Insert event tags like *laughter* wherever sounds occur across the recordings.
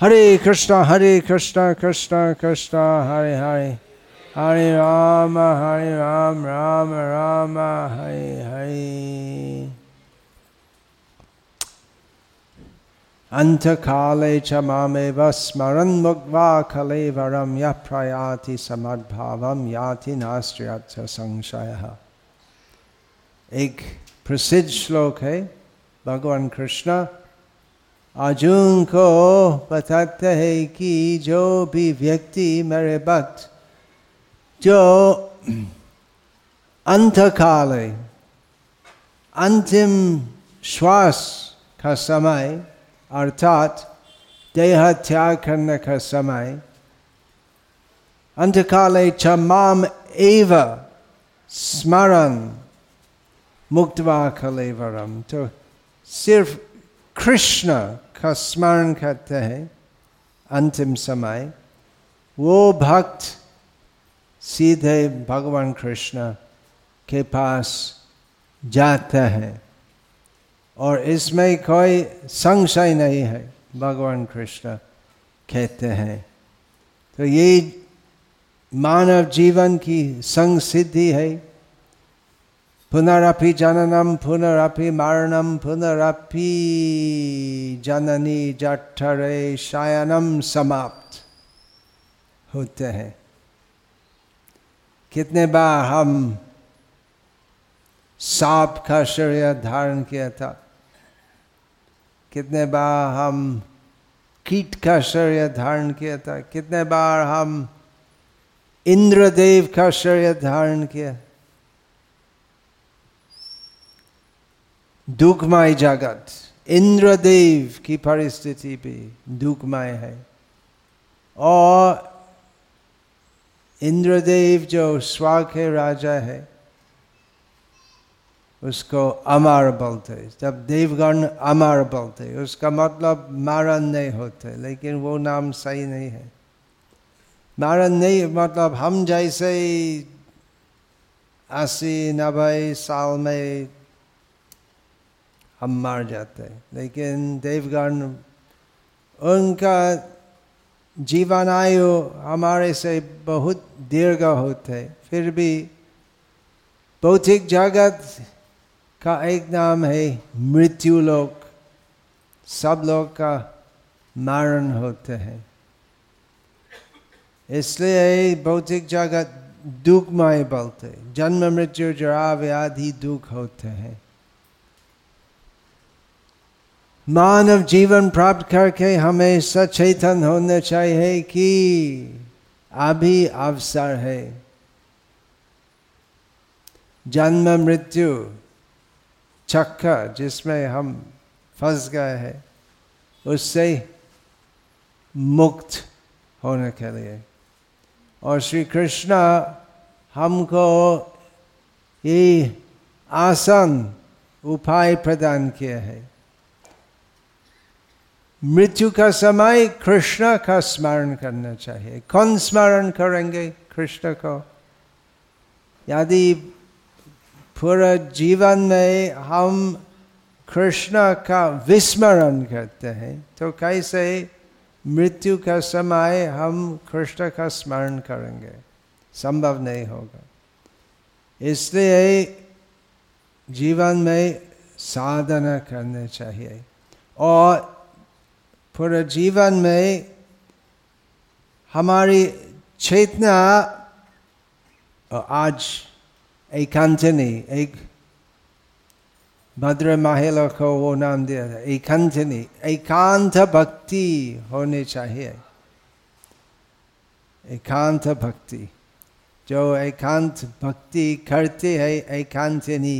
हरे कृष्णा हरे कृष्णा कृष्णा कृष्णा हरे हरे हरे राम हरे राम राम राम हरे हरे अंत काले च मामे स्मरण मुग्वा खले वरम य प्रयाति समद्भाव याति नास्त संशय एक प्रसिद्ध श्लोक है भगवान कृष्ण अर्जुन को बताते हैं कि जो भी व्यक्ति मेरे भक्त, जो अंत काल अंतिम श्वास का समय, अर्थात देह त्याग करने का समय, अंतकाले च माम एव स्मरण मुक्तवा कलेवरम तो सिर्फ़ कृष्ण का स्मरण करते हैं, अंतिम समय, वो भक्त सीधे भगवान कृष्ण के पास जाते हैं। और इसमें कोई संशय नहीं है, भगवान कृष्ण कहते हैं। तो ये मानव जीवन की संग सिद्धि है पुनरअपि जननम पुनरअपि मरणम पुनरअपि जननी जठरे शयनम समाप्त होते हैं। कितने बार हम सांप का शरीर धारण किया था? कितने बार हम कीट का शरीर धारण किया था? कितने बार हम इंद्रदेव का शरीर धारण किया? दुखमय जगत। इंद्रदेव की परिस्थिति भी दुखमय है। और इंद्रदेव जो स्वा के राजा है, उसको अमर बोलते जब देवगण अमर बोलते उसका मतलब मारन नहीं होते, लेकिन वो नाम सही नहीं है। मारन नहीं मतलब हम जैसे अस्सी, नब्बे साल में हम मार जाते हैं। लेकिन देवगण, उनका जीवन आयु हमारे से बहुत दीर्घ होते फिर भी भौतिक जगत का एक नाम है मृत्यु लोक। सब लोग का मारण होते हैं। इसलिए भौतिक जगत दुखमय बोलते जन्म, मृत्यु, जरा, व्याधि दुख होते हैं। मानव जीवन प्राप्त करके हमें सचेतन होना चाहिए कि अभी अवसर है। जन्म, मृत्यु चक्का जिसमें हम फंस गए हैं, उससे मुक्त होने के लिए। और श्री कृष्ण हमको ये आसन उपाय प्रदान किए हैं। मृत्यु का समय कृष्ण का स्मरण करना चाहिए। कौन स्मरण करेंगे कृष्ण को? यदि पूरा जीवन में हम कृष्ण का विस्मरण करते हैं। तो कैसे मृत्यु का समय हम कृष्ण का स्मरण करेंगे? संभव नहीं होगा। इसलिए जीवन में साधना करने चाहिए। और पूरे जीवन में हमारी चेतना आज एकांतनी एक भद्र महिला को वो नाम दिया था एकांतनी एकांत भक्ति होनी चाहिए। एकांत भक्ति, जो एकांत भक्ति करते है एकांतनी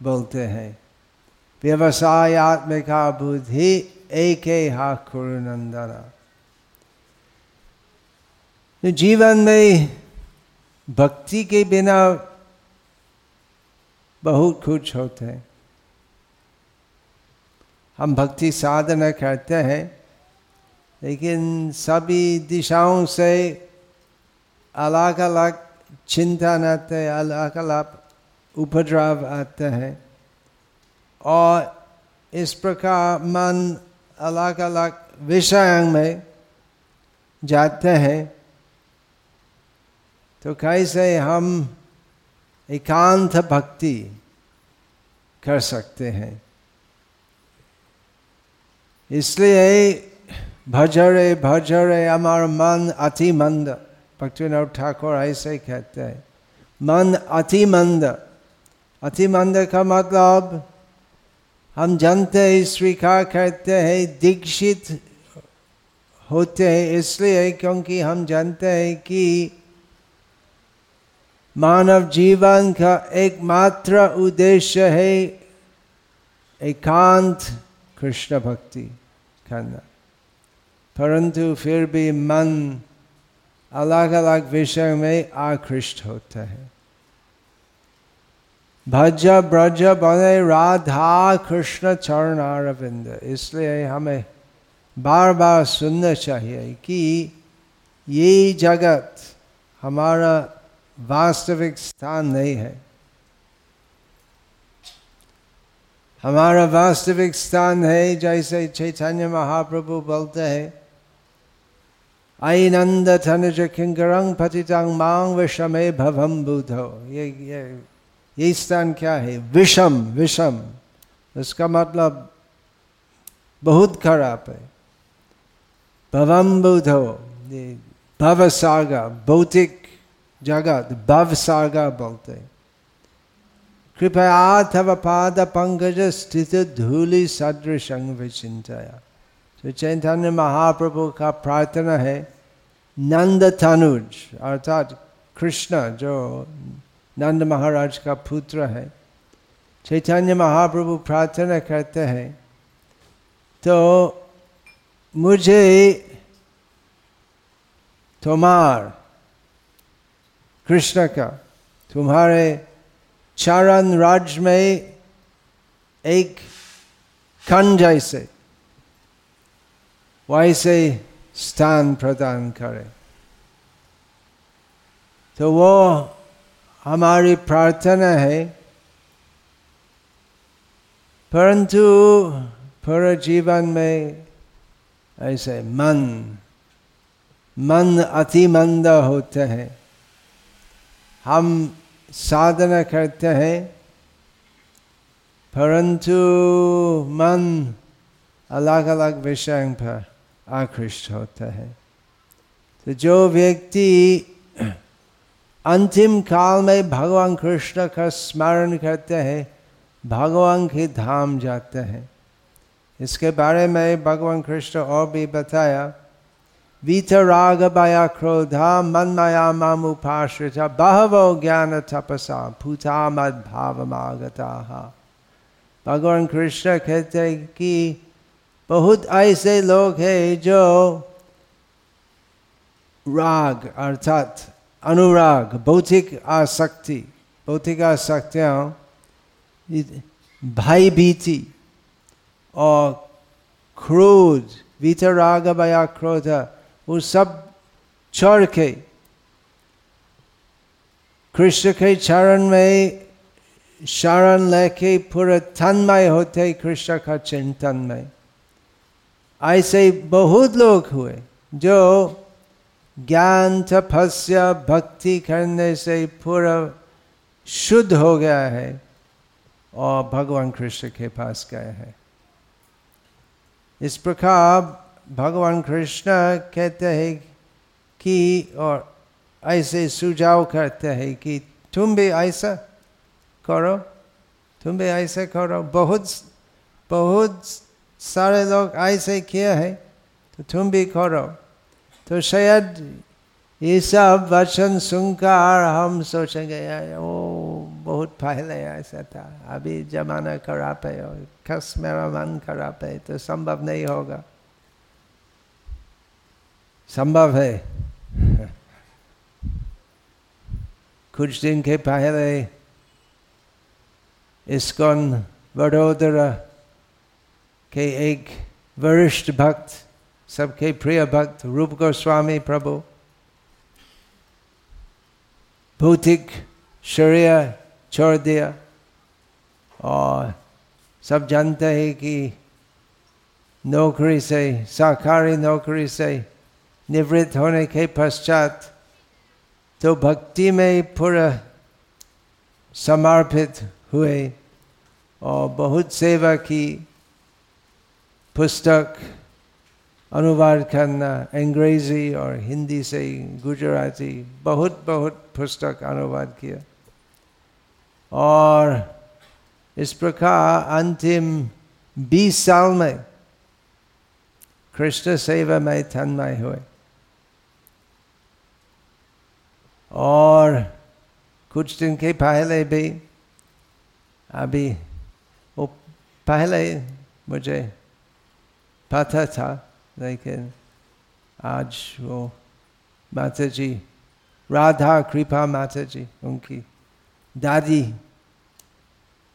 बोलते हैं। व्यवसायत्मिका बुद्धि एक हा कुरुनंदना जीवन में भक्ति के बिना बहुत कुछ होते हैं। हम भक्ति साधना करते हैं, लेकिन सभी दिशाओं से अलग अलग चिंतन आते हैं अलग अलग उपद्रव आते हैं। और इस प्रकार मन अलग अलग विषय में जाते हैं। तो कैसे हम एकांत भक्ति कर सकते हैं? इसलिए भजरे भजरे, अमर मन अति मंद। भक्तिनाथ ठाकुर ऐसे कहते हैं, मन अति मंद। अति मंद का मतलब हम जानते हैं स्वीकार करते हैं, दीक्षित होते हैं, इसलिए क्योंकि हम जानते हैं कि मानव जीवन का एकमात्र उद्देश्य है एकांत कृष्ण भक्ति करना। परंतु फिर भी मन अलग अलग विषय में आकृष्ट होता है। भज ब्रज बने राधा कृष्ण चरण अरविंद इसलिए हमें बार बार सुनना चाहिए कि ये जगत हमारा वास्तविक स्थान नहीं है हमारा वास्तविक स्थान है जैसे चैतन्य महाप्रभु बोलते हैं आई नंद थनुज किंकरंग पतितंग मांग विषमे भवम बुधो ये ये ये स्थान क्या है? विषम विषम। उसका मतलब बहुत खराब है। भवम बुधो भव सागा भौतिक जगत भव सागा बोलते कृपया तव पाद पंकज स्थित धूलि सदृश विचिंतया तो चैतन्य महाप्रभु का प्रार्थना है, नंद तनुज, अर्थात कृष्ण जो नंद महाराज का पुत्र है। चैतन्य महाप्रभु प्रार्थना करते हैं। तो मुझे तुम्हार, कृष्ण का, तुम्हारे चरण राज में एक खन जैसे वैसे स्थान प्रदान करे। तो वो हमारी प्रार्थना है। परंतु पूरे जीवन में ऐसे मन मन अति मंद होते हैं। हम साधना करते हैं, परंतु मन अलग अलग विषयों पर आकृष्ट होता है। तो जो व्यक्ति अंतिम काल में भगवान कृष्ण का स्मरण करते हैं, भगवान के धाम जाते हैं। इसके बारे में भगवान कृष्ण और भी बताया वीत राग बया क्रोधा मन मया माम उपाश्रित, बहव ज्ञान तपसा, भूता मद भाव मागता भगवान कृष्ण कहते कि बहुत ऐसे लोग हैं जो राग, अर्थात अनुराग भौतिक आसक्ति भौतिक आसक्तियाँ भय भीति और क्रोध वितराग भया क्रोध वो सब छोड़ के कृष्ण के चरण में शरण लेके पूरा तन्मय होते कृष्ण का चिंतन में ऐसे बहुत लोग हुए जो ज्ञान तपस्या भक्ति करने से पूरा शुद्ध हो गया है और भगवान कृष्ण के पास गए हैं। इस प्रकार भगवान कृष्ण कहते हैं कि और ऐसे सुझाव करते हैं कि तुम भी ऐसा करो, तुम भी ऐसे करो। बहुत बहुत सारे लोग ऐसे किए हैं तो तुम भी करो। तो शायद ये सब वचन सुनकर हम सोचेंगे ओ, बहुत पहले ऐसा था। अभी जमाना खराब है और खस मेरा मन खराब है तो संभव नहीं होगा। संभव है। *laughs* कुछ दिन के पहले इसकोन वडोदरा के एक वरिष्ठ भक्त सबके प्रिय भक्त रूप गोस्वामी प्रभु। भौतिक शरीर छोड़ दिया और सब जानते हैं कि नौकरी से सरकारी नौकरी से निवृत्त होने के पश्चात तो भक्ति में पूरा समर्पित हुए और बहुत सेवा की, पुस्तक अनुवाद करना अंग्रेज़ी और हिंदी से गुजराती बहुत बहुत पुस्तक अनुवाद किया और इस प्रकार अंतिम 20 साल में कृष्ण सेवा में तन्मय हुए और कुछ दिन के पहले भी अभी वो पहले मुझे पता था लेकिन आज वो माता जी राधा कृपा माता जी उनकी दादी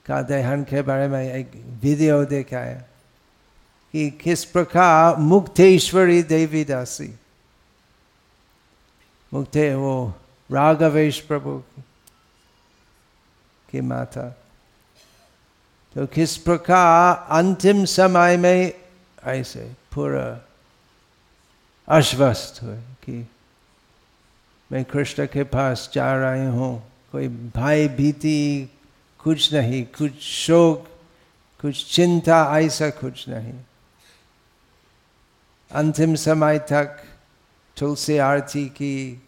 का देहान के बारे में एक वीडियो देखा है कि किस प्रकार मुक्तेश्वरी देवी दासी मुक्ते वो राघवेश प्रभु की माता तो किस प्रकार अंतिम समय में ऐसे पूरा आश्वस्त हुए कि मैं कृष्ण के पास जा रही हूँ। कोई भाई भीति, कुछ नहीं, कुछ शोक, कुछ चिंता, ऐसा कुछ नहीं। अंतिम समय तक तुलसी आरती की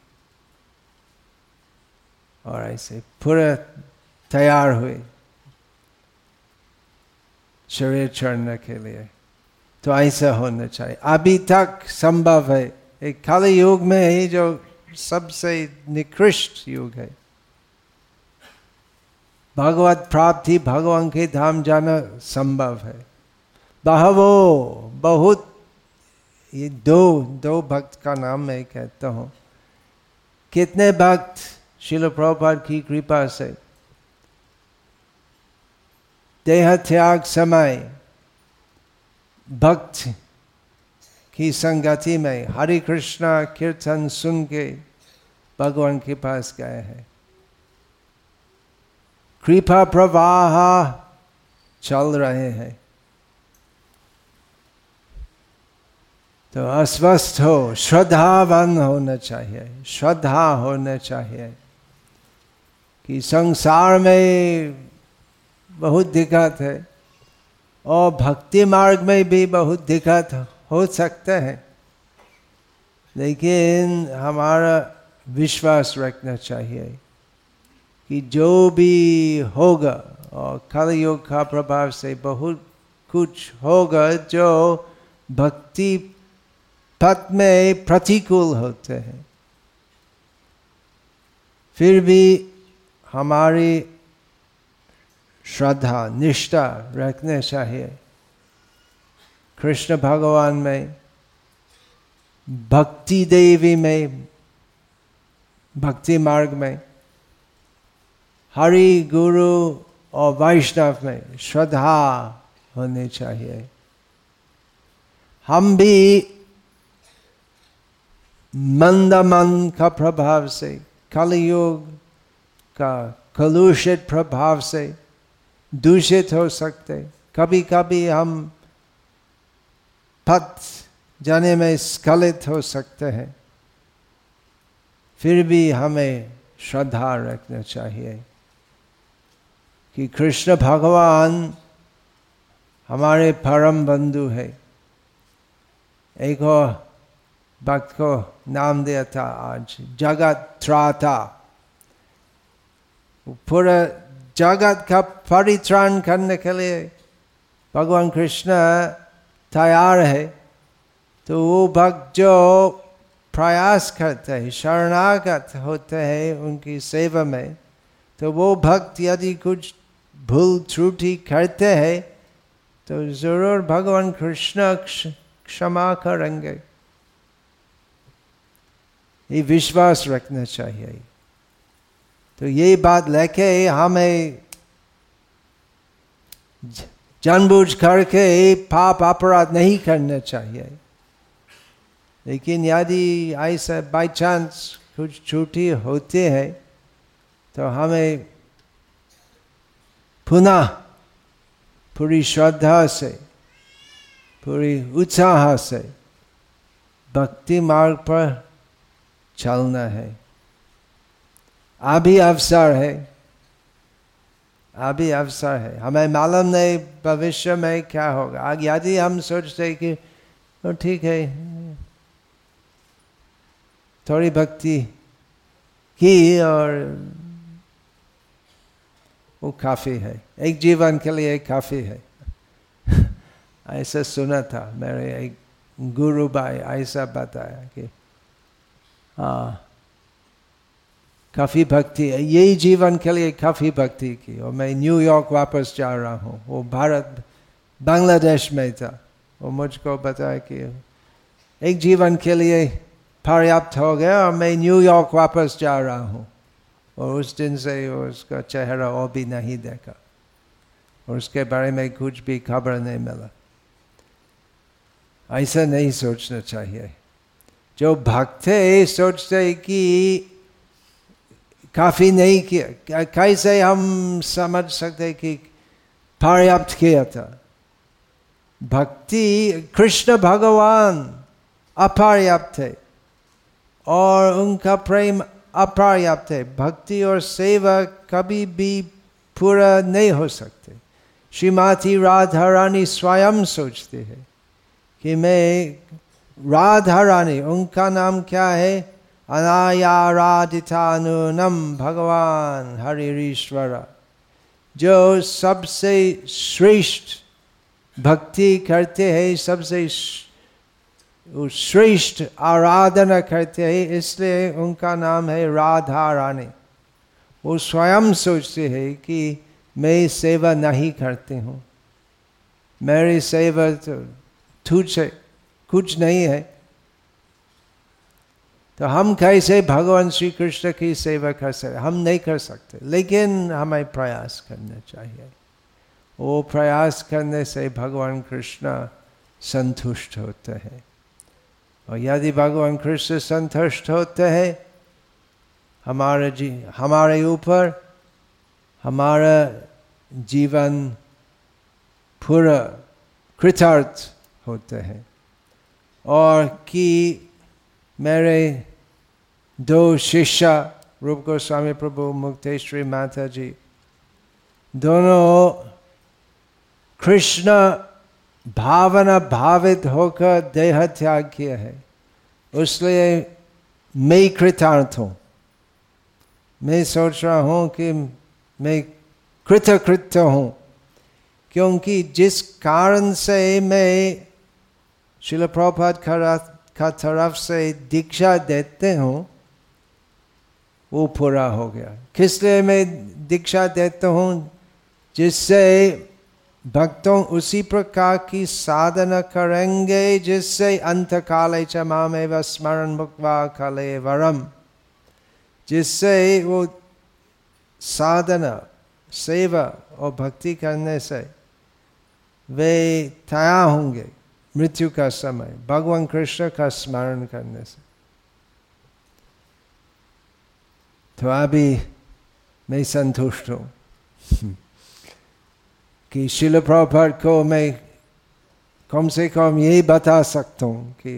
और ऐसे पूरा तैयार हुए शरीर चढ़ने के लिए। तो ऐसा होना चाहिए। अभी तक संभव है। एक खाली युग में ही जो सबसे निकृष्ट युग है। भगवत प्राप्ति, भगवान के धाम जाना संभव है। बहवो, बहुत, ये दो दो भक्त का नाम मैं कहता हूँ। कितने भक्त शिल प्रभुपाद की कृपा से देह त्याग समय भक्त की संगति में हरे कृष्णा कीर्तन सुन के भगवान के पास गए हैं। कृपा प्रवाह चल रहे हैं। तो अस्वस्थ हो, श्रद्धावान होना चाहिए, श्रद्धा होना चाहिए कि संसार में बहुत दिक्कत है। और भक्ति मार्ग में भी बहुत दिक्कत हो सकते हैं। लेकिन हमारा विश्वास रखना चाहिए कि जो भी होगा और कल योग का प्रभाव से बहुत कुछ होगा जो भक्ति पथ में प्रतिकूल होते हैं। फिर भी हमारी श्रद्धा, निष्ठा रखने चाहिए। कृष्ण भगवान में, भक्ति देवी में, भक्ति मार्ग में, हरि गुरु और वैष्णव में श्रद्धा होनी चाहिए। हम भी मंद मन का प्रभाव से, कलयुग का कलुषित प्रभाव से दूषित हो सकते। कभी कभी हम पथ जाने में स्खलित हो सकते हैं। फिर भी हमें श्रद्धा रखना चाहिए कि कृष्ण भगवान हमारे परम बंधु है। एक और भक्त को नाम दिया था आज जगत त्राता पूरा जगत का परित्राण करने के लिए भगवान कृष्ण तैयार है तो वो भक्त जो प्रयास करते हैं शरणागत होते हैं उनकी सेवा में तो वो भक्त यदि कुछ भूल त्रुटि करते हैं तो ज़रूर भगवान कृष्ण क्षमा करेंगे ये विश्वास रखना चाहिए तो ये बात लेके हमें जानबूझ करके पाप अपराध नहीं करना चाहिए। लेकिन यदि ऐसा बाई चांस कुछ छुट्टी होती है तो हमें पुनः पूरी श्रद्धा से, पूरी उत्साह से भक्ति मार्ग पर चलना है। अभी अवसर है। अभी अवसर है। हमें मालूम नहीं भविष्य में क्या होगा। यदि हम सोचते कि तो ठीक है। थोड़ी भक्ति की और वो काफ़ी है। एक जीवन के लिए काफ़ी है। *laughs* ऐसा सुना था मेरे एक गुरु भाई ऐसा बताया कि हाँ काफ़ी भक्ति है। यही जीवन के लिए काफ़ी भक्ति की। और मैं न्यूयॉर्क वापस जा रहा हूँ। वो भारत, बांग्लादेश में था। वो मुझको बताया कि एक जीवन के लिए पर्याप्त हो गया और मैं न्यूयॉर्क वापस जा रहा हूँ। और उस दिन से उसका चेहरा और भी नहीं देखा। और उसके बारे में कुछ भी खबर नहीं मिला। ऐसा नहीं सोचना चाहिए। जो भक्त है सोचते कि काफ़ी नहीं किया। कैसे हम समझ सकते कि पर्याप्त किया था? भक्ति, कृष्ण भगवान अपर्याप्त है और उनका प्रेम अपर्याप्त है। भक्ति और सेवा कभी भी पूरा नहीं हो सकते। श्रीमती राधा रानी स्वयं सोचते हैं कि मैं राधा रानी उनका नाम क्या है? अनायाराधितानुनम भगवान हरिश्वर जो सबसे श्रेष्ठ भक्ति करते हैं, सबसे श्रेष्ठ आराधना करते हैं, इसलिए उनका नाम है राधा रानी। वो स्वयं सोचते हैं कि मैं सेवा नहीं करती हूँ। मेरी सेवा तो तुझ कुछ नहीं है। तो हम कैसे भगवान श्री कृष्ण की सेवा कर सकते हम नहीं कर सकते। लेकिन हमें प्रयास करना चाहिए। वो प्रयास करने से भगवान कृष्ण संतुष्ट होते हैं। और यदि भगवान कृष्ण संतुष्ट होते हैं, हमारे जी, हमारे ऊपर, हमारा जीवन पूरा कृतार्थ होते हैं। और कि मेरे दो शिष्य रूप गोस्वामी प्रभु मुक्तेश्वरी माता जी दोनों कृष्ण भावना भावित होकर देह त्याग किया है। उसलिए मैं कृतार्थ हूँ। मैं सोच रहा हूँ कि मैं कृतकृत्य हूँ, क्योंकि जिस कारण से मैं शिल प्रभात का तरफ़ से दीक्षा देते हूँ वो पूरा हो गया। किस लिए मैं दीक्षा देता हूँ? जिससे भक्तों उसी प्रकार की साधना करेंगे, जिससे अंत काले में व स्मरण मुक्वा कले वरम। जिससे वो साधना, सेवा और भक्ति करने से वे तया होंगे मृत्यु का समय, भगवान कृष्ण का स्मरण करने से। तो अभी मैं संतुष्ट हूँ कि शिल प्रभुपाद को मैं कम से कम यही बता सकता हूँ कि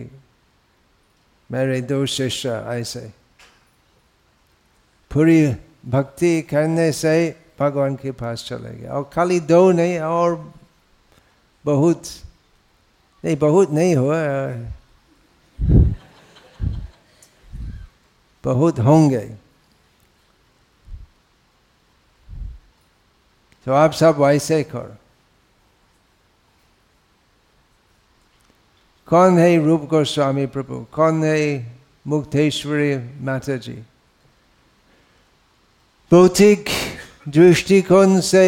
मेरे दो शिष्य ऐसे पूरी भक्ति करने से भगवान के पास चले गए और खाली दो नहीं और बहुत नहीं बहुत नहीं हुआ बहुत होंगे तो आप सब वैसे करो। कौन है रूप गोस्वामी प्रभु? कौन है मुक्तेश्वरी माता जी भौतिक दृष्टिकोण से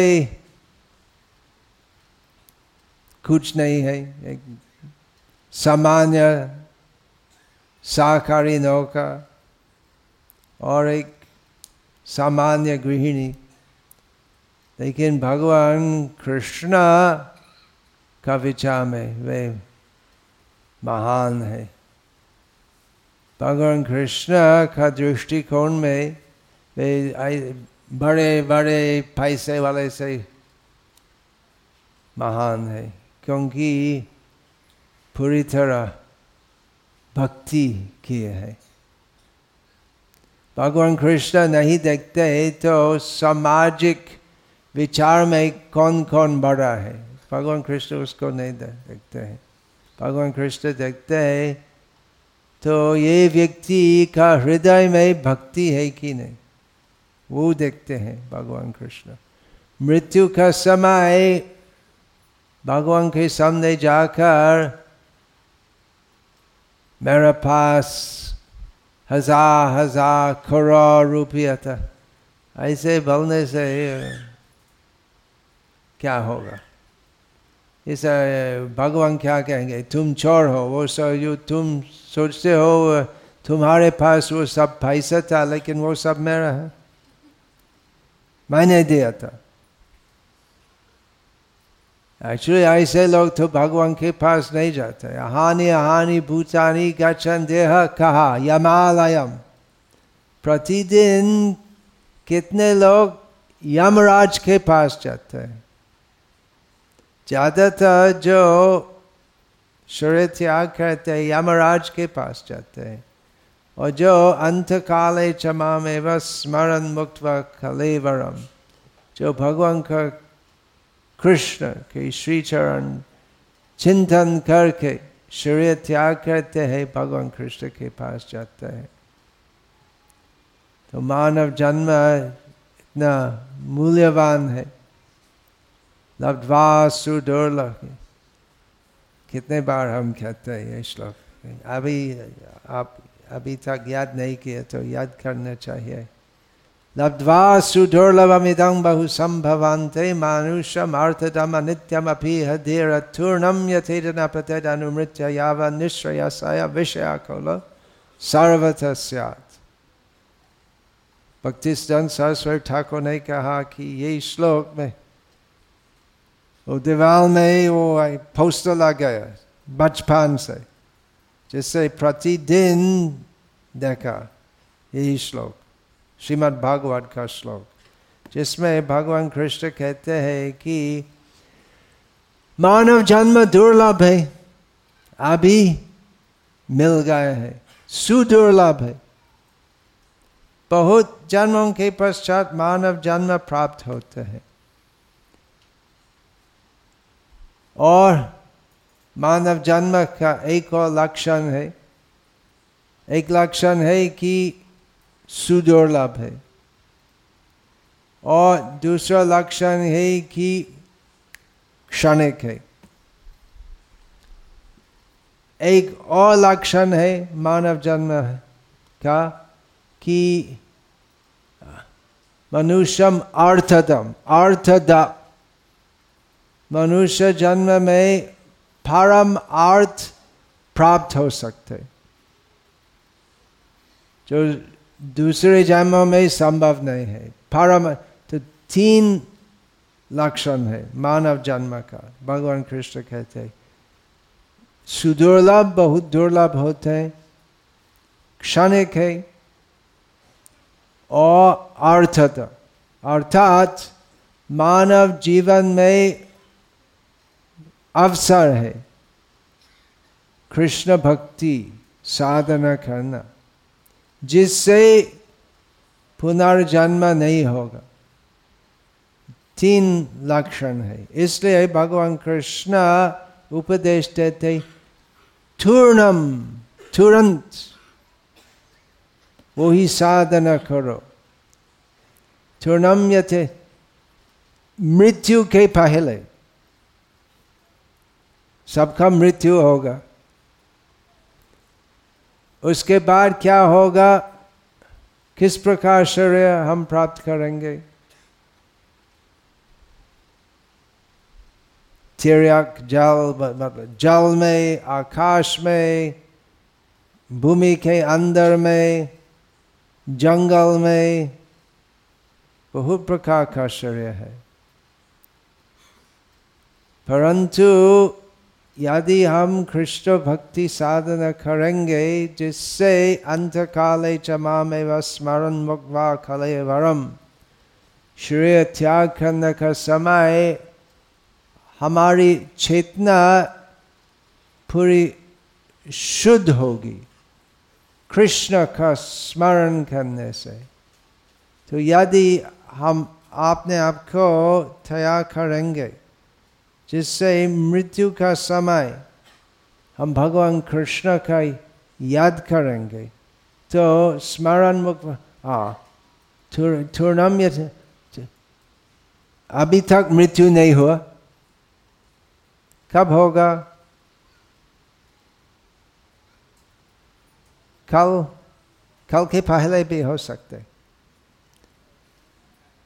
कुछ नहीं है। एक सामान्य सहकारी नौका और एक सामान्य गृहिणी। लेकिन भगवान कृष्ण का विचार में वे महान है। भगवान कृष्ण का दृष्टिकोण में वे बड़े बड़े पैसे वाले से महान है, क्योंकि पूरी तरह भक्ति किए है। भगवान कृष्ण नहीं देखते तो सामाजिक विचार में कौन कौन बड़ा है? भगवान कृष्ण उसको नहीं देखते हैं। भगवान कृष्ण देखते हैं तो ये व्यक्ति का हृदय में भक्ति है कि नहीं? वो देखते हैं भगवान कृष्ण। मृत्यु का समय, भगवान के सामने जाकर मेरे पास हज़ार हज़ार करोड़ रुपया था। ऐसे बोलने से क्या होगा? इस भगवान क्या कहेंगे? तुम चोर हो, वो सब जो तुम सोचते हो तुम्हारे पास वो सब पैसा था, लेकिन वो सब मेरा है मैंने दिया था। एक्चुअली ऐसे लोग तो भगवान के पास नहीं जाते। हानि हानि, भूतानी गचन देह, कहा, यमालयम। प्रतिदिन कितने लोग यमराज के पास जाते हैं? ज़्यादातर जो शरीर त्याग करते हैं यमराज के पास जाते हैं और जो अंत काले क्षमा में व स्मरण मुक्त व कलेवरम जो भगवान का कृष्ण के श्री चरण चिंतन करके शरीर त्याग करते हैं, भगवान कृष्ण के पास जाते हैं। तो मानव जन्म इतना मूल्यवान है। लब्धवा सुदुर्लभ कितने बार हम कहते हैं ये श्लोक? अभी, आप, अभी तक याद नहीं किए तो याद करना चाहिए। लब्ध्वा सुदुर्लभमिदं बहु संभवन्ते मानुषम अर्थदम नित्यम अपि हधीरथूर्णम यथेदन प्रत्यद अनुमृत्य याव निश्रयसाय विषयाकुल सर्वथ स्यात्। भक्ति सरस्वती ठाकुर ने कहा कि ये श्लोक में वो दीवार में वो पोस्टर लगाया बचपन से जिससे प्रतिदिन देखा यही श्लोक श्रीमद् भागवत का श्लोक जिसमें भगवान कृष्ण कहते हैं कि मानव जन्म दुर्लभ है अभी मिल गए हैं सुदुर्लभ है बहुत जन्मों के पश्चात मानव जन्म प्राप्त होते हैं और मानव जन्म का एक और लक्षण है। एक लक्षण है कि सुदुर्लभ है। और दूसरा लक्षण है कि क्षणिक है। एक और लक्षण है मानव जन्म का कि मनुष्यम अर्थदम अर्थदा मनुष्य जन्म में परम अर्थ प्राप्त हो सकते। जो दूसरे जन्म में संभव नहीं है। परम तो तीन लक्षण है मानव जन्म का। भगवान कृष्ण कहते हैं, सुदुर्लभ, बहुत दुर्लभ होते हैं, क्षणिक है और अर्थत। अर्थात मानव जीवन में अवसर है। कृष्ण भक्ति साधना करना, जिससे पुनर्जन्म नहीं होगा। तीन लक्षण है। इसलिए भगवान कृष्ण उपदेश देते पूर्णम तुरंत वो ही साधना करो। तुर्णम यथे मृत्यु के पहले सबका मृत्यु होगा। उसके बाद क्या होगा? किस प्रकार शरीर हम प्राप्त करेंगे? तिरक जल मतलब जल में, आकाश में, भूमि के अंदर में, जंगल में, बहुत प्रकार का शरीर है। परंतु यदि हम कृष्ण भक्ति साधना करेंगे, जिससे अंत काले व स्मरण मुक्वा खले वरम श्रेय त्याग करने का समय हमारी चेतना पूरी शुद्ध होगी। कृष्ण का स्मरण करने से। तो यदि हम अपने आप को तैयार करेंगे जिससे मृत्यु का समय. हम भगवान कृष्ण का याद करेंगे। तो स्मरण मुक्त हाँ थूर्णम अभी तक मृत्यु नहीं हुआ। कब होगा? कल कल के पहले भी हो सकते।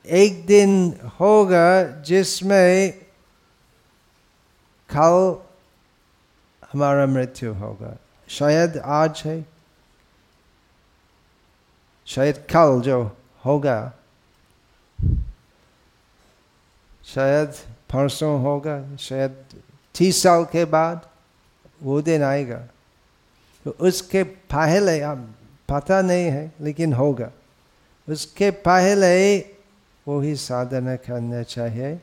एक दिन होगा जिसमें कल हमारा मृत्यु होगा। शायद आज है। शायद कल जो होगा, शायद परसों होगा, शायद तीस साल के बाद वो दिन आएगा। तो उसके पहले हम, पता नहीं है, लेकिन होगा। उसके पहले वही साधना करना चाहिए।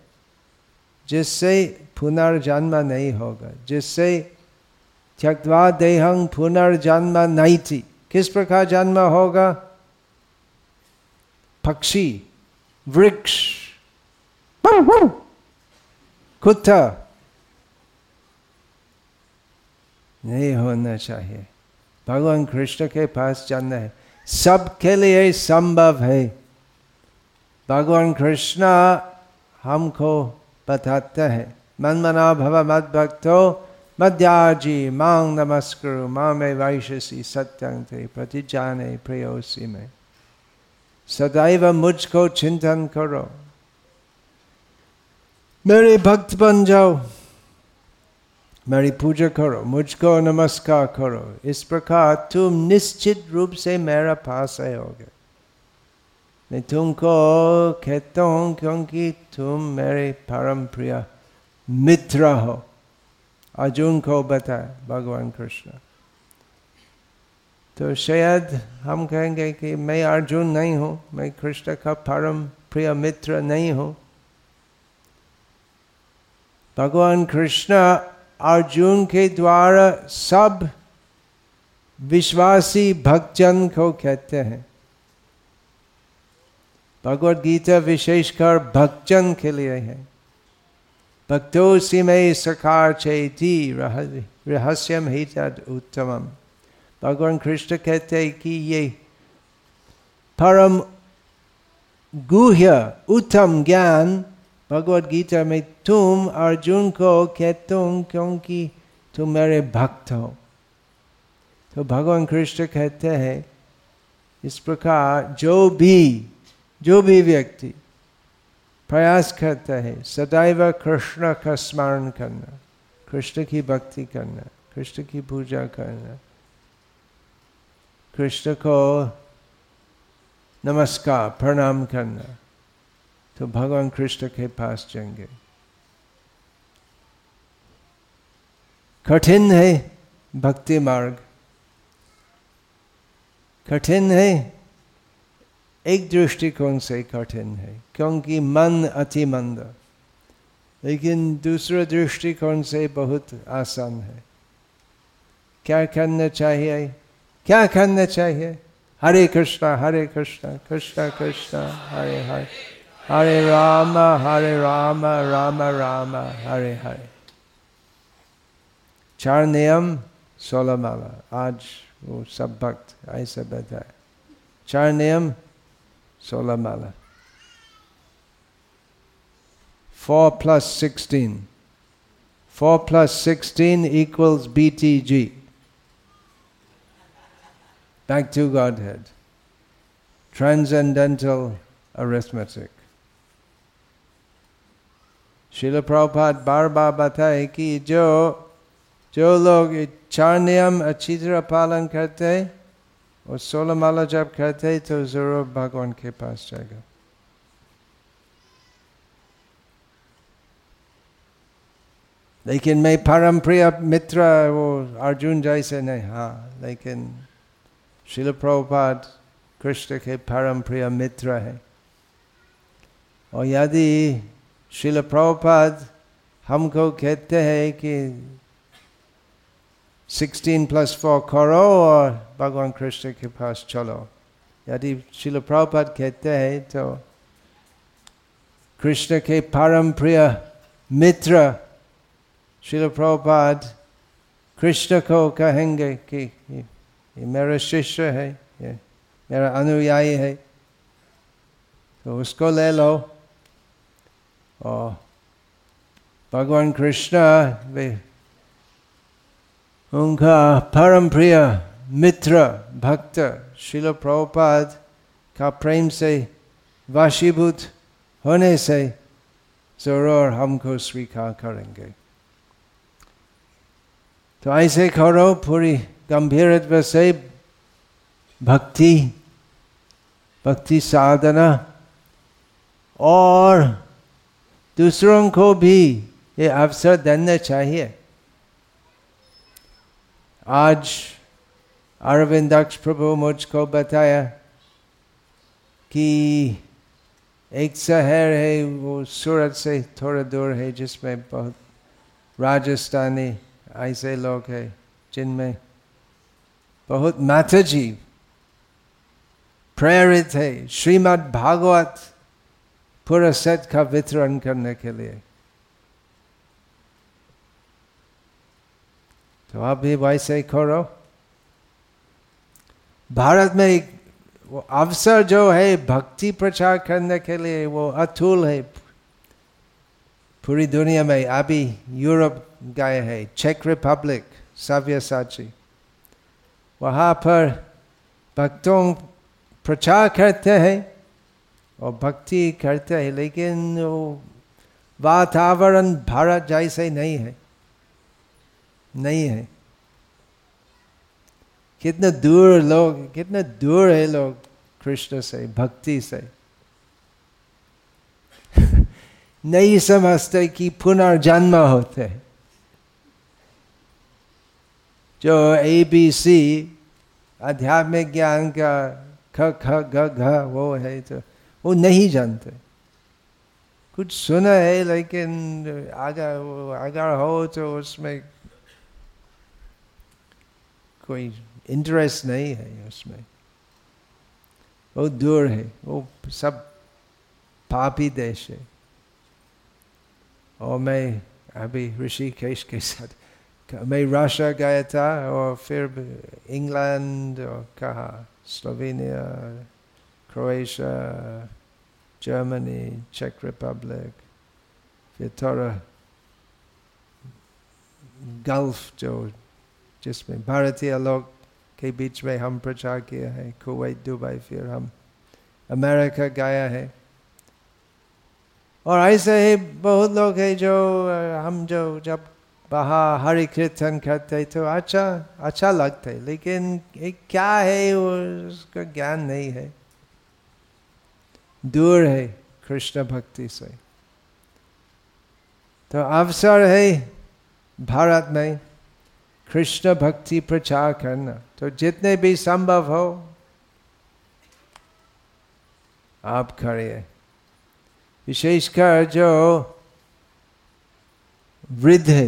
जिससे पुनर्जन्म नहीं होगा, जिससे त्यक्वा देहंग पुनर्जन्म नहीं थी। किस प्रकार जन्म होगा? पक्षी, वृक्ष, कुत्ता। नहीं होना चाहिए। भगवान कृष्ण के पास जाना है। सबके लिए संभव है। भगवान कृष्ण हमको बताते हैं। मन मना भव मद भक्तो मध्याजी मांग नमस्कुरु माँ में वैश्यसी सत्यंग थे प्रतिजाने प्रियोसी में। सदैव मुझको चिंतन करो। मेरे भक्त बन जाओ। मेरी पूजा करो, मुझको नमस्कार करो। इस प्रकार तुम निश्चित रूप से मेरा पास आयोगे मैं तुमको कहता हूँ क्योंकि तुम मेरे परम प्रिय मित्र हो अर्जुन को बताए भगवान कृष्ण तो शायद हम कहेंगे कि मैं अर्जुन नहीं हूँ मैं कृष्ण का परम प्रिय मित्र नहीं हूँ भगवान कृष्ण अर्जुन के द्वारा सब विश्वासी भक्तजन को कहते हैं भगवत गीता विशेषकर भक्तजन के लिए है। भक्तो सी में सकार चेती रहस्यम ही तद उत्तम भगवान कृष्ण कहते हैं कि ये परम गुह्य उत्तम ज्ञान भगवत गीता में तुम अर्जुन को कहते हो क्योंकि तुम मेरे भक्त हो। तो भगवान कृष्ण कहते हैं, इस प्रकार जो भी जो भी व्यक्ति प्रयास करता है, सदैव कृष्ण का स्मरण करना, कृष्ण की भक्ति करना, कृष्ण की पूजा करना, कृष्ण को नमस्कार, प्रणाम करना तो भगवान कृष्ण के पास जाएँगे। कठिन है भक्ति मार्ग, कठिन है एक दृष्टिकोण से कठिन है क्योंकि मन अति मंद लेकिन दूसरे दृष्टिकोण से बहुत आसान है क्या करना चाहिए क्या करना चाहिए हरे कृष्णा हरे कृष्णा कृष्णा कृष्णा हरे हरे हरे Rama, हरे Rama, Rama Rama, Hare Hare चार नियम सोलह माला आज वो सब भक्त ऐसे बताए चार नियम सोलह माला four plus sixteen four plus sixteen equals BTG. Back to Godhead. Transcendental arithmetic. शिल प्रभुपाद बार बार बताए कि जो जो लोग चार नियम अच्छी तरह पालन करते और सोलह माला जब करते तो ज़रूर भगवान के पास जाएगा लेकिन मैं परम प्रिय मित्र वो अर्जुन जैसे नहीं हाँ लेकिन शिल प्रभुपाद कृष्ण के परम प्रिय मित्र है। और यदि शिल प्रभुपाद हमको कहते हैं कि 16 प्लस फोर करो और भगवान कृष्ण के पास चलो यदि शिल प्रभुपद कहते हैं तो कृष्ण के परम प्रिय मित्र शिल प्रभुपाद कृष्ण को कहेंगे कि ये मेरा शिष्य है ये मेरा अनुयायी है तो उसको ले लो और भगवान कृष्ण वे उनका परम प्रिय मित्र भक्त शिल प्रभुपाद का प्रेम से वाशीभूत होने से ज़रूर हमको स्वीकार करेंगे तो ऐसे करो पूरी गंभीर से भक्ति भक्ति साधना और दूसरों को भी ये अवसर देना चाहिए आज अरविंदाक्ष प्रभु मुझको बताया कि एक शहर है वो सूरत से थोड़ा दूर है जिसमें बहुत राजस्थानी ऐसे लोग हैं जिनमें बहुत माता जी प्रेरित है श्रीमद् भागवत पूरा सेट का वितरण करने के लिए तो आप भी वैसे करो भारत में एक वो अवसर जो है भक्ति प्रचार करने के लिए वो अतुल है पूरी दुनिया में अभी यूरोप गए हैं चेक रिपब्लिक सव्य साची वहाँ पर भक्तों प्रचार करते हैं और भक्ति करते हैं लेकिन वो वातावरण भारत जैसे नहीं है नहीं है। कितने दूर लोग, कितने दूर है लोग कृष्ण से, भक्ति से। *laughs* नहीं समझते कि पुनर्जन्म होते हैं। जो ए बी सी आध्यात्मिक ज्ञान का ख ख, ग, घ, वो है तो वो नहीं जानते। कुछ सुना है लेकिन अगर अगर हो तो उसमें कोई इंटरेस्ट नहीं है उसमें। वो दूर है, वो सब पापी देश है। और मैं अभी ऋषिकेश के साथ, मैं रशिया गया था और फिर इंग्लैंड और कहा, स्लोवेनिया, क्रोएशिया, जर्मनी, चेक रिपब्लिक, फिर थोड़ा गल्फ जो जिसमें भारतीय लोग के बीच में हम प्रचार किया है, कुवैत, दुबई, फिर हम अमेरिका गया है। और ऐसे ही बहुत लोग हैं जो, हम जो जब बाहर हरि कीर्तन करते तो अच्छा अच्छा लगता है, लेकिन एक क्या है वो उसका ज्ञान नहीं है। दूर है कृष्ण भक्ति से। तो अवसर है भारत में। कृष्ण भक्ति प्रचार करना तो जितने भी संभव हो, आप करिए विशेषकर जो वृद्ध है।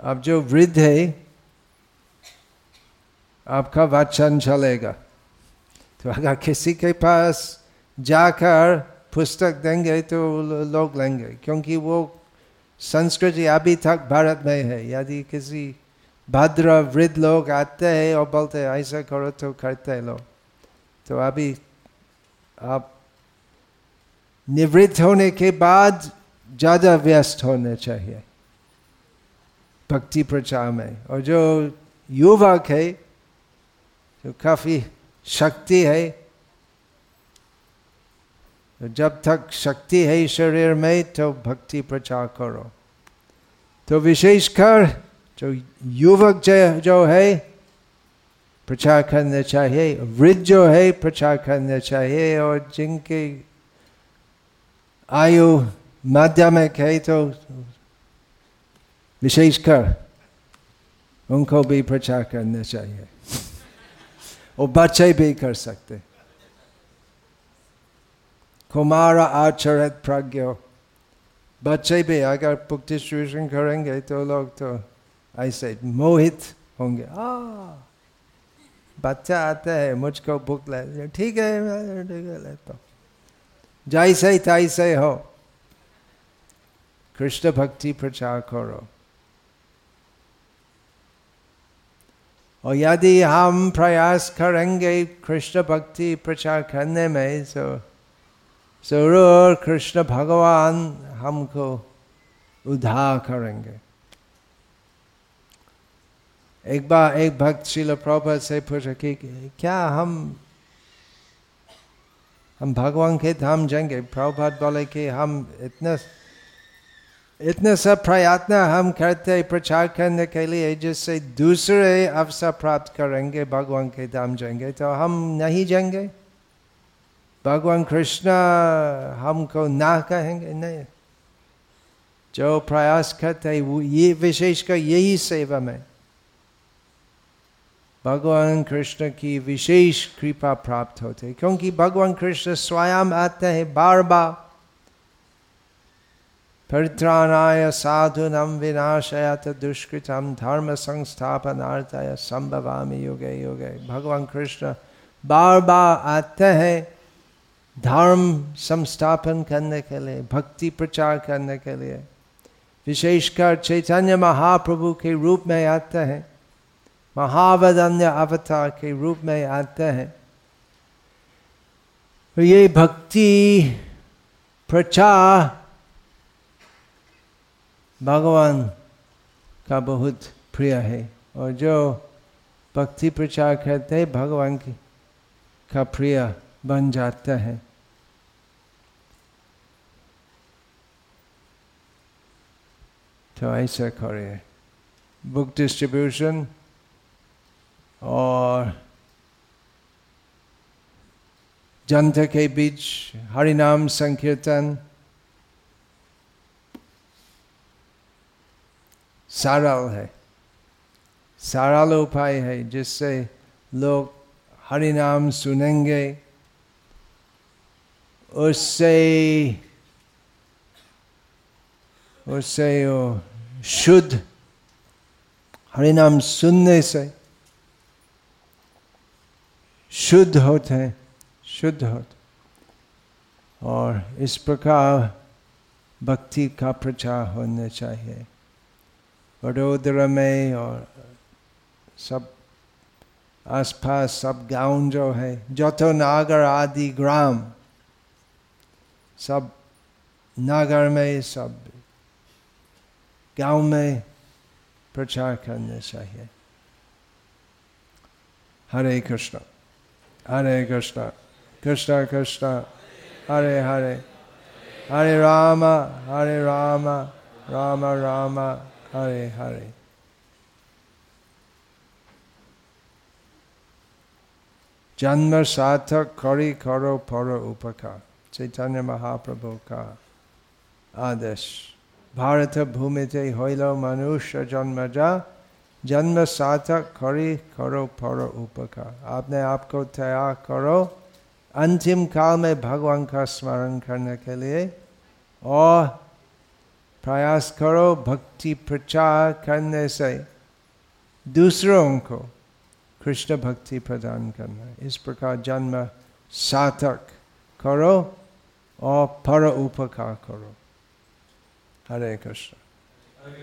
अब जो वृद्ध है, आपका वाचन चलेगा। तो अगर किसी के पास जाकर पुस्तक देंगे तो लोग लेंगे, क्योंकि वो संस्कृति अभी तक भारत में है। यदि किसी भद्र वृद्ध लोग आते हैं और बोलते हैं, ऐसा करो तो करते हैं लोग तो अभी आप निवृत्त होने के बाद ज़्यादा व्यस्त होने चाहिए भक्ति प्रचार में। और जो युवक है, जो काफ़ी शक्ति है, जब तक शक्ति है शरीर में तो भक्ति प्रचार करो। तो विशेषकर जो युवक जो है, प्रचार करना चाहिए, वृद्ध जो है, प्रचार करना चाहिए, और जिनके आयु माध्यमिक है तो विशेषकर उनको भी प्रचार करना चाहिए। और बच्चे भी कर सकते। कुमार आचरित प्रज्ञ। बच्चे भी अगर डिस्ट्रीब्यूशन करेंगे तो लोग तो ऐसे मोहित होंगे बच्चा आता है, मुझको भूख ले ठीक है ठीक है, लेता जैसे तैसे हो, कृष्ण भक्ति प्रचार करो। और यदि हम प्रयास करेंगे कृष्ण भक्ति प्रचार करने में तो ज़रूर कृष्ण भगवान हमको उद्धार करेंगे एक बार एक भक्त शिल प्रभा से पूछा कि क्या हम हम भगवान के धाम जाएँगे? प्रभात बोले कि हम इतना, इतने सब प्रयत्न हम करते प्रचार करने के लिए जिससे दूसरे अवसर प्राप्त करेंगे, भगवान के धाम जाएँगे तो हम नहीं जाएँगे? भगवान कृष्ण, हमको ना कहेंगे, नहीं। जो प्रयास करते वो ये विशेषकर यही सेवा में। भगवान कृष्ण की विशेष कृपा प्राप्त होते क्योंकि भगवान कृष्ण स्वयं आते हैं बार बार परित्राणाय साधुनम विनाशयत दुष्कृतम धर्म संस्थापनार्थाय संभवामी युगे युगे। भगवान कृष्ण बार बार आते हैं धर्म संस्थापन करने के लिए भक्ति प्रचार करने के लिए विशेषकर चैतन्य महाप्रभु के रूप में आते हैं महावदन्य अवतार के रूप में आते हैं तो ये भक्ति प्रचार भगवान का बहुत प्रिय है और जो भक्ति प्रचार करते हैं भगवान की का प्रिय बन जाता है। तो ऐसा करिए बुक डिस्ट्रीब्यूशन और जनता के बीच हरिनाम संकीर्तन, सरल है। सरल उपाय है जिससे लोग हरिनाम सुनेंगे। उससे उससे शुद्ध हरिनाम सुनने से शुद्ध होते हैं शुद्ध होते और इस प्रकार भक्ति का प्रचार होना चाहिए वडोदरा में और सब आसपास सब गाँव जो है जो नागर आदि ग्राम सब नगर में, सब गाँव में प्रचार करना चाहिए। हरे कृष्ण हरे कृष्ण कृष्ण कृष्ण, हरे हरे हरे राम हरे राम राम राम, हरे हरे। जन्म सार्थक, करी करो पर उपकार। चैतन्य महाप्रभु का आदेश। भारत भूमि थे हईल मनुष्य जन्म जा, जन्म सार्थक खरी करो पर उपकार। आपने आपको तैयार करो अंतिम काल में भगवान का स्मरण करने के लिए और प्रयास करो भक्ति प्रचार करने से दूसरों को कृष्ण भक्ति प्रदान करना। इस प्रकार जन्म सार्थक करो। और पर उपकार करो हरे कृष्ण